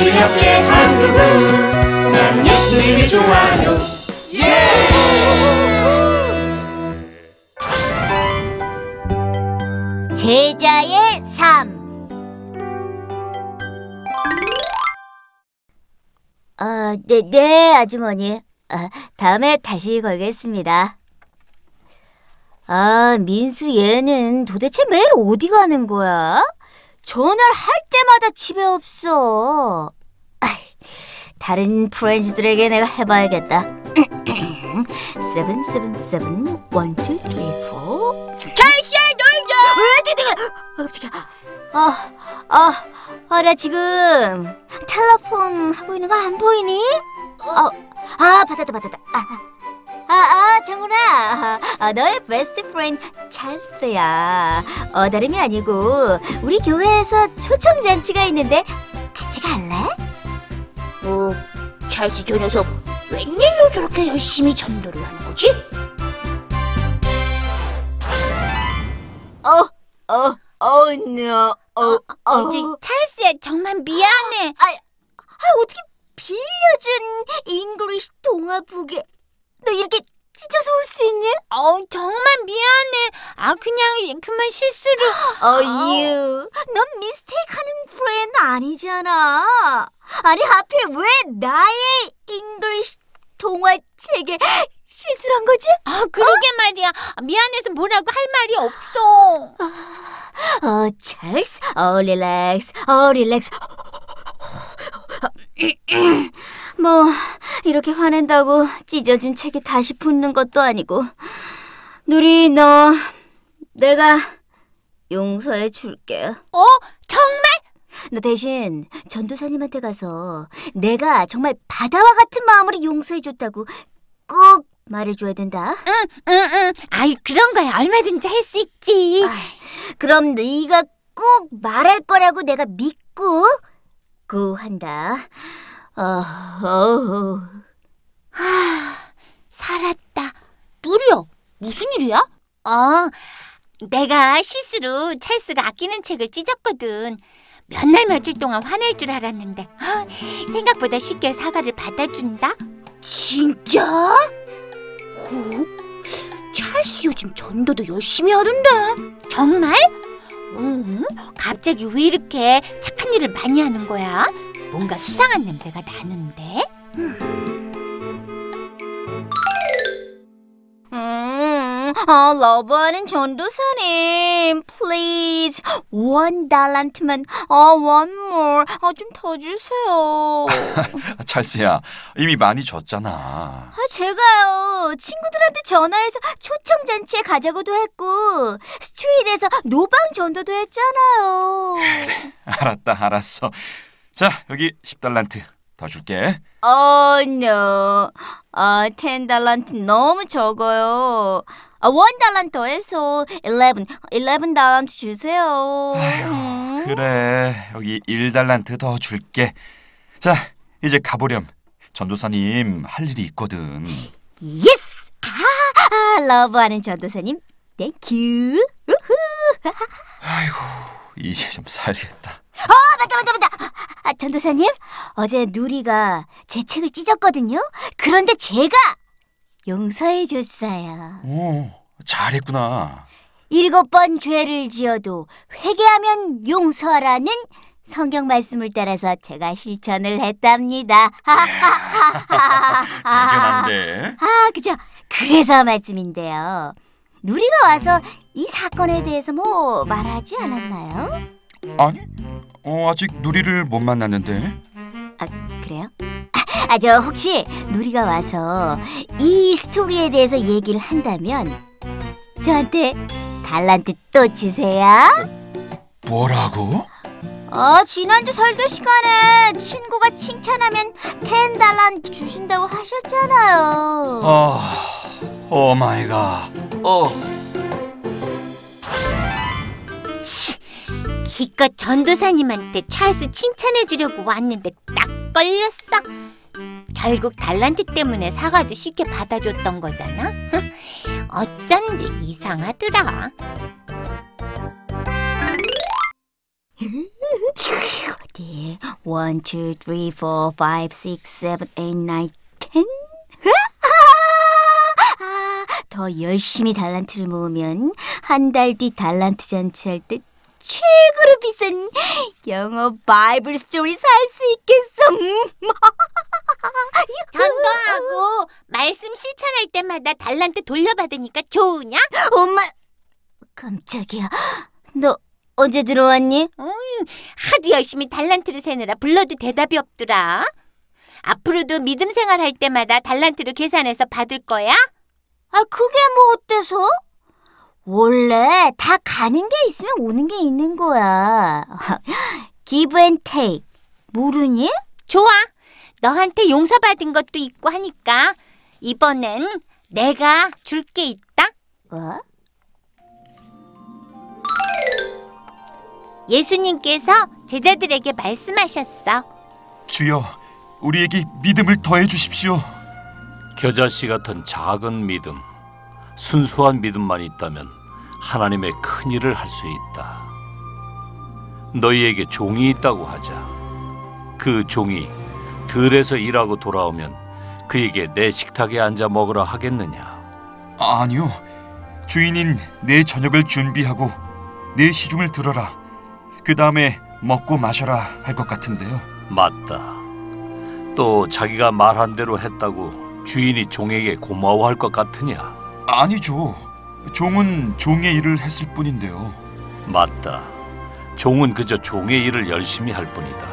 우리 함께 한국은 나는 예수님이 좋아요 예! 제자의 삶. 아, 네, 네, 아주머니. 아, 다음에 다시 걸겠습니다. 아, 민수 얘는 도대체 매일 어디 가는 거야? 전화를 할 때마다 집에 없어. 다른 friends들에게 내가 해봐야겠다. one, two, three, four. 찰스 놀자. 왜 내가 아. 아, 아, 아, 나 지금 telephone 하고 있는 거 안 보이니? 어, 아, 받았다, 받았다. 아, 아, 아 정훈아, 아, 너의 best friend 찰스야. 어, 다름이 아니고 우리 교회에서 초청 잔치가 있는데 같이 갈래? 어, 찰스 저 녀석 웬일로 저렇게 열심히 전도를 하는 거지? 어, 어, 어, no, 어, 어, 어제 찰스야 정말 미안해. 아, 어떻게 빌려준 English 동화book에 너 이렇게 찢어서 올 수 있니? 어 정말 미안해. 아 그냥 그만 실수로. 어, you, 넌 mistake 하는 friend 아니잖아. 아니, 하필 왜 나의 English 동화책에 실수를 한 거지? 아 그러게 말이야. 미안해서 뭐라고 할 말이 없어. 어, 찰스, 어, relax, 어, relax. 뭐, 이렇게 화낸다고 찢어진 책이 다시 붙는 것도 아니고. 누리, 너, 내가 용서해 줄게. 어 정말? 너 대신 전도사님한테 가서 내가 정말 바다와 같은 마음으로 용서해 줬다고 꼭 말해줘야 된다. 응응. 아이 그런 거야 얼마든지 할 수 있지. 그럼 네가 꼭 말할 거라고 내가 믿고 구한다. 어, 어, 살았다. 누리야 무슨 일이야? 어 내가 실수로 찰스가 아끼는 책을 찢었거든. 몇 날 며칠 동안 화낼 줄 알았는데 아, 생각보다 쉽게 사과를 받아준다. 진짜? 오, 찰스 요즘 전도도 열심히 하던데. 정말? 음, 갑자기 왜 이렇게 착한 일을 많이 하는 거야? 뭔가 수상한 냄새가 나는데. 음, 아, 러브하는 전도사님, please, 원 달란트만, 아, one more, 아, 좀 더 주세요. 찰스야, 이미 많이 줬잖아. 아, 제가요, 친구들한테 전화해서 초청잔치에 가자고도 했고, 스트리트에서 노방 전도도 했잖아요. 알았다, 알았어. 자, 여기 10달란트 더 줄게. 어, no. 아, 10달란트 너무 적어요. 아, one 달란트 더해서 11, 11 달란트 주세요. 음. 그래, 여기 1달란트 더 줄게. 자, 이제 가보렴. 전도사님 할 일이 있거든. Yes! 아, 아, love하는 전도사님, Thank you. 아이고, 이제 좀 살겠다. 아, 맞다, 맞다, 맞다. 아, 전도사님, 어제 누리가 제 책을 찢었거든요. 그런데 제가 용서해 줬어요. 오, 잘했구나. 일곱 번 죄를 지어도 회개하면 용서하라는 성경 말씀을 따라서 제가 실천을 했답니다. 대견한데. 아, 그죠. 그래서 말씀인데요. 누리가 와서 이 사건에 대해서 뭐 말하지 않았나요? 아니, 어, 아직 누리를 못 만났는데. 아, 그래요? 아, 저 혹시 누리가 와서 이 스토리에 대해서 얘기를 한다면 저한테 달란트 또 주세요. 뭐라고? 아, 지난주 설교 시간에 친구가 칭찬하면 10 달란트 주신다고 하셨잖아요. 아, oh my god. 어. 치, 기껏 전도사님한테 찰스 칭찬해 주려고 왔는데 딱 걸렸어. 결국 달란트 때문에 사과도 쉽게 받아줬던 거잖아. 어쩐지 이상하더라. 어디? 1, 2, 3, 4, 5, 6, 7, 8, 9, 10? 아, 더 열심히 달란트를 모으면 한 달 뒤 달란트 잔치할 때 최고로 비싼 영어 Bible story 살 수 있겠어. 음. 전도하고 말씀 실천할 때마다 달란트 돌려받으니까 좋으냐? 엄마, 깜짝이야. 너 언제 들어왔니? 음, 하도 열심히 달란트를 세느라 불러도 대답이 없더라. 앞으로도 믿음 생활할 때마다 달란트로 계산해서 받을 거야? 아, 그게 뭐 어때서? 원래 다 가는 게 있으면 오는 게 있는 거야. give and take. 모르니? 좋아. 너한테 용서받은 것도 있고 하니까 이번엔 내가 줄 게 있다. 뭐? 예수님께서 제자들에게 말씀하셨어. 주여, 우리에게 믿음을 더해 주십시오. 겨자씨 같은 작은 믿음, 순수한 믿음만 있다면 하나님의 큰 일을 할 수 있다. 너희에게 종이 있다고 하자. 그 종이 들에서 일하고 돌아오면 그에게 내 식탁에 앉아 먹으라 하겠느냐? 아니요, 주인인 내 저녁을 준비하고 내 시중을 들어라. 그 다음에 먹고 마셔라 할 것 같은데요. 맞다. 또 자기가 말한 대로 했다고 주인이 종에게 고마워할 것 같으냐? 아니죠. 종은 종의 일을 했을 뿐인데요. 맞다. 종은 그저 종의 일을 열심히 할 뿐이다.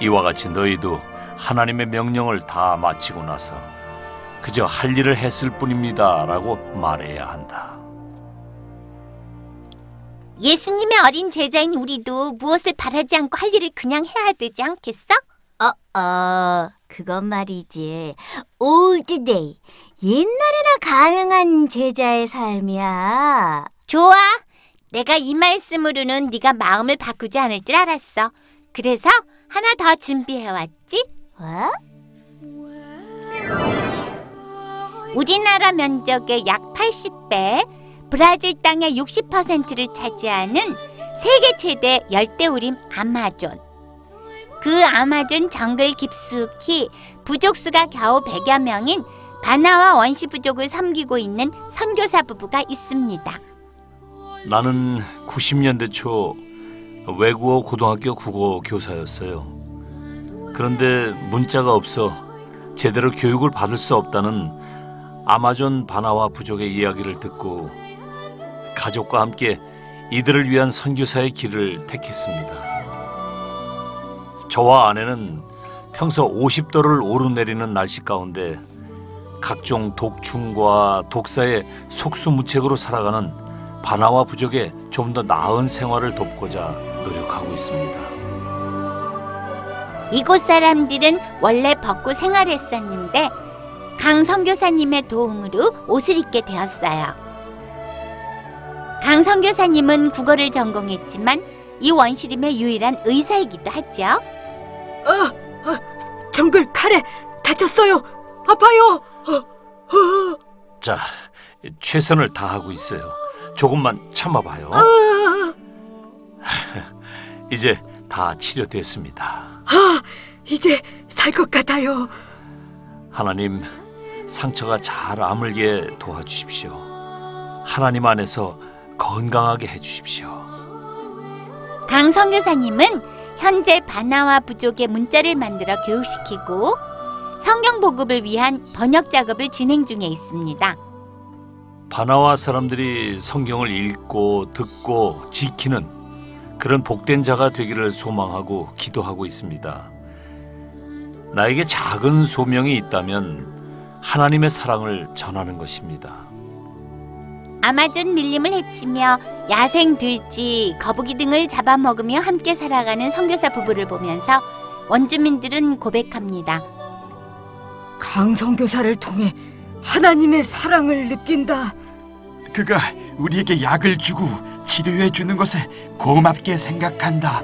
이와 같이 너희도 하나님의 명령을 다 마치고 나서 그저 할 일을 했을 뿐입니다라고 말해야 한다. 예수님의 어린 제자인 우리도 무엇을 바라지 않고 할 일을 그냥 해야 되지 않겠어? 어, 어, 그건 말이지. old day. 옛날에나 가능한 제자의 삶이야. 좋아. 내가 이 말씀으로는 네가 마음을 바꾸지 않을 줄 알았어. 그래서 하나 더 준비해 왔지. 어? 우리나라 면적의 약 80배, 브라질 땅의 60%를 차지하는 세계 최대 열대우림 아마존. 그 아마존 정글 깊숙이 부족 수가 겨우 100여 명인 바나와 원시 부족을 섬기고 있는 선교사 부부가 있습니다. 나는 90년대 초 외국어 고등학교 국어 교사였어요. 그런데 문자가 없어 제대로 교육을 받을 수 없다는 아마존 바나와 부족의 이야기를 듣고 가족과 함께 이들을 위한 선교사의 길을 택했습니다. 저와 아내는 평소 50도를 오르내리는 날씨 가운데 각종 독충과 독사의 속수무책으로 살아가는 바나와 부족의 좀 더 나은 생활을 돕고자 노력하고 있습니다. 이곳 사람들은 원래 벗고 생활했었는데 강 선교사님의 도움으로 옷을 입게 되었어요. 강 선교사님은 국어를 전공했지만 이 원시림의 유일한 의사이기도 하죠. 정글 칼에 다쳤어요. 아파요. 자, 최선을 다하고 있어요. 조금만 참아봐요. 이제 다 치료됐습니다. 이제 살 것 같아요. 하나님, 상처가 잘 아물게 도와주십시오. 하나님 안에서 건강하게 해주십시오. 강 선교사님은 현재 바나와 부족의 문자를 만들어 교육시키고 성경 보급을 위한 번역 작업을 진행 중에 있습니다. 바나와 사람들이 성경을 읽고 듣고 지키는 그런 복된 자가 되기를 소망하고 기도하고 있습니다. 나에게 작은 소명이 있다면 하나님의 사랑을 전하는 것입니다. 아마존 밀림을 헤치며 야생 들쥐, 거북이 등을 잡아먹으며 함께 살아가는 선교사 부부를 보면서 원주민들은 고백합니다. 강성교사를 통해 하나님의 사랑을 느낀다. 그가 우리에게 약을 주고 치료해 주는 것에 고맙게 생각한다.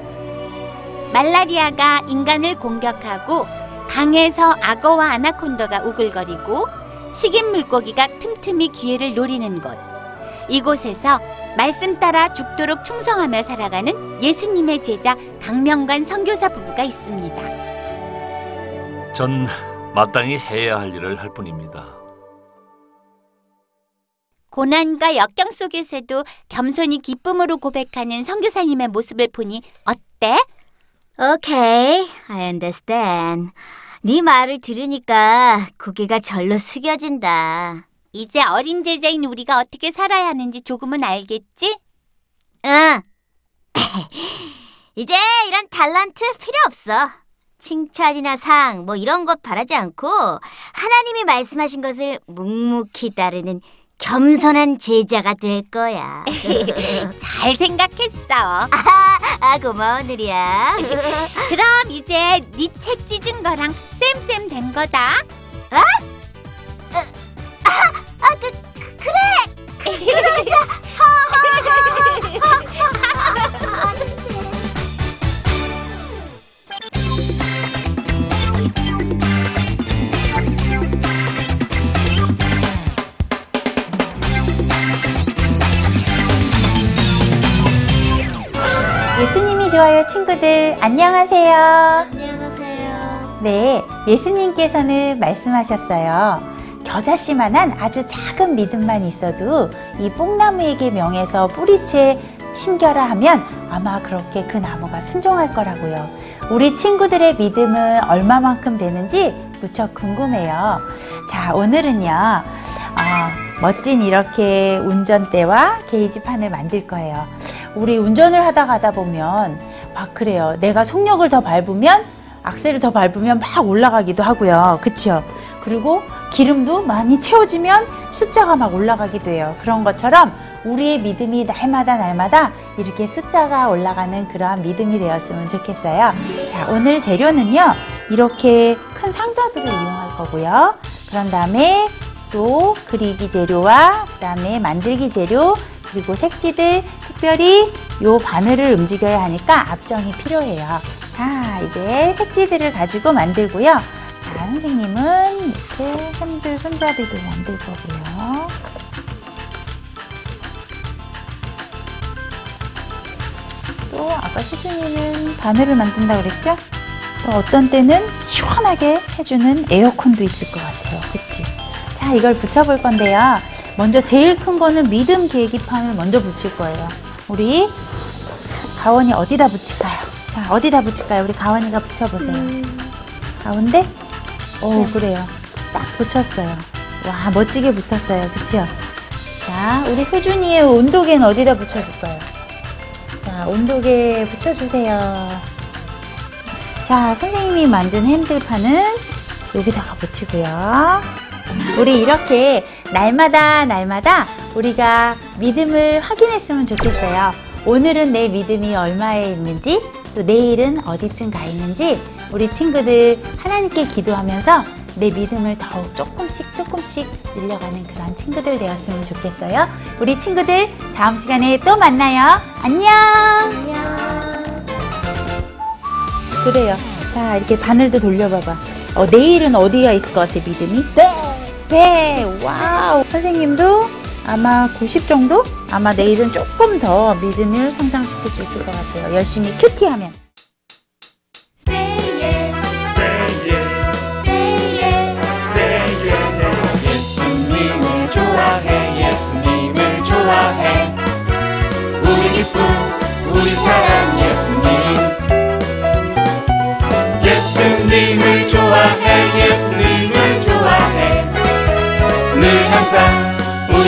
말라리아가 인간을 공격하고 강에서 악어와 아나콘다가 우글거리고 식인 물고기가 틈틈이 기회를 노리는 곳. 이곳에서 말씀 따라 죽도록 충성하며 살아가는 예수님의 제자 강명관 선교사 부부가 있습니다. 전 마땅히 해야 할 일을 할 뿐입니다. 고난과 역경 속에서도 겸손히 기쁨으로 고백하는 선교사님의 모습을 보니 어때? Okay, I understand. 네 말을 들으니까 고개가 절로 숙여진다. 이제 어린 제자인 우리가 어떻게 살아야 하는지 조금은 알겠지? 응. 이제 이런 달란트 필요 없어. 칭찬이나 상, 뭐 이런 것 바라지 않고 하나님이 말씀하신 것을 묵묵히 따르는 겸손한 제자가 될 거야. 잘 생각했어. 아, 고마워, 누리야. 그럼 이제 네 책 찢은 거랑 쌤쌤 된 거다. 아, 그, 그래! 예수님 친구들 안녕하세요. 안녕하세요. 네, 예수님께서는 말씀하셨어요. 겨자씨만한 아주 작은 믿음만 있어도 이 뽕나무에게 명해서 뿌리채 심겨라 하면 아마 그렇게 그 나무가 순종할 거라고요. 우리 친구들의 믿음은 얼마만큼 되는지 무척 궁금해요. 자, 오늘은요. 아, 멋진 이렇게 운전대와 게이지판을 만들 거예요. 우리 운전을 하다 가다 보면 막 그래요. 내가 속력을 더 밟으면 악셀을 더 밟으면 막 올라가기도 하고요. 그쵸? 그리고 기름도 많이 채워지면 숫자가 막 올라가기도 해요. 그런 것처럼 우리의 믿음이 날마다 날마다 이렇게 숫자가 올라가는 그러한 믿음이 되었으면 좋겠어요. 자, 오늘 재료는요. 이렇게 큰 상자들을 이용할 거고요. 그런 다음에 또 그리기 재료와 그다음에 만들기 재료 그리고 색지들 특별히 요 바늘을 움직여야 하니까 압정이 필요해요. 자 이제 색지들을 가지고 만들고요. 자 선생님은 이렇게 샘들 손잡이도 만들 거고요. 또 아까 시즈님은 바늘을 만든다 그랬죠? 또 어떤 때는 시원하게 해주는 에어컨도 있을 것 같아요. 그치? 자, 이걸 붙여볼 건데요. 먼저 제일 큰 거는 믿음 계기판을 먼저 붙일 거예요. 우리 가원이 어디다 붙일까요? 자, 어디다 붙일까요? 우리 가원이가 붙여보세요. 가운데? 오, 그래요. 딱 붙였어요. 와, 멋지게 붙었어요. 그쵸? 자, 우리 효준이의 온도계는 어디다 붙여줄까요? 자, 온도계 붙여주세요. 자, 선생님이 만든 핸들판은 여기다가 붙이고요. 우리 이렇게 날마다 날마다 우리가 믿음을 확인했으면 좋겠어요. 오늘은 내 믿음이 얼마에 있는지, 또 내일은 어디쯤 가 있는지, 우리 친구들 하나님께 기도하면서 내 믿음을 더욱 조금씩 조금씩 늘려가는 그런 친구들 되었으면 좋겠어요. 우리 친구들 다음 시간에 또 만나요. 안녕! 그래요. 자, 이렇게 바늘도 돌려봐봐. 어, 내일은 어디가 있을 것 같아, 믿음이? 네! 네! Wow! 선생님도 아마 90 정도? 아마 내일은 조금 더 믿음을 성장시킬 수 있을 것 같아요. 열심히 QT하면. 예수님을 좋아해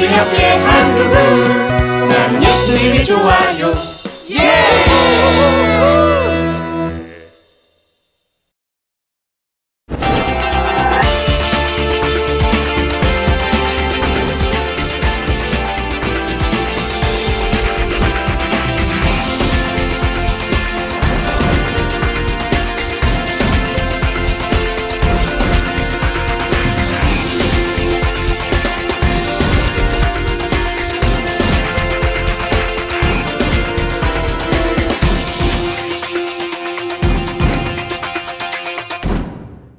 우리 옆에 한 그분. 나는 예수님이 좋아요. 예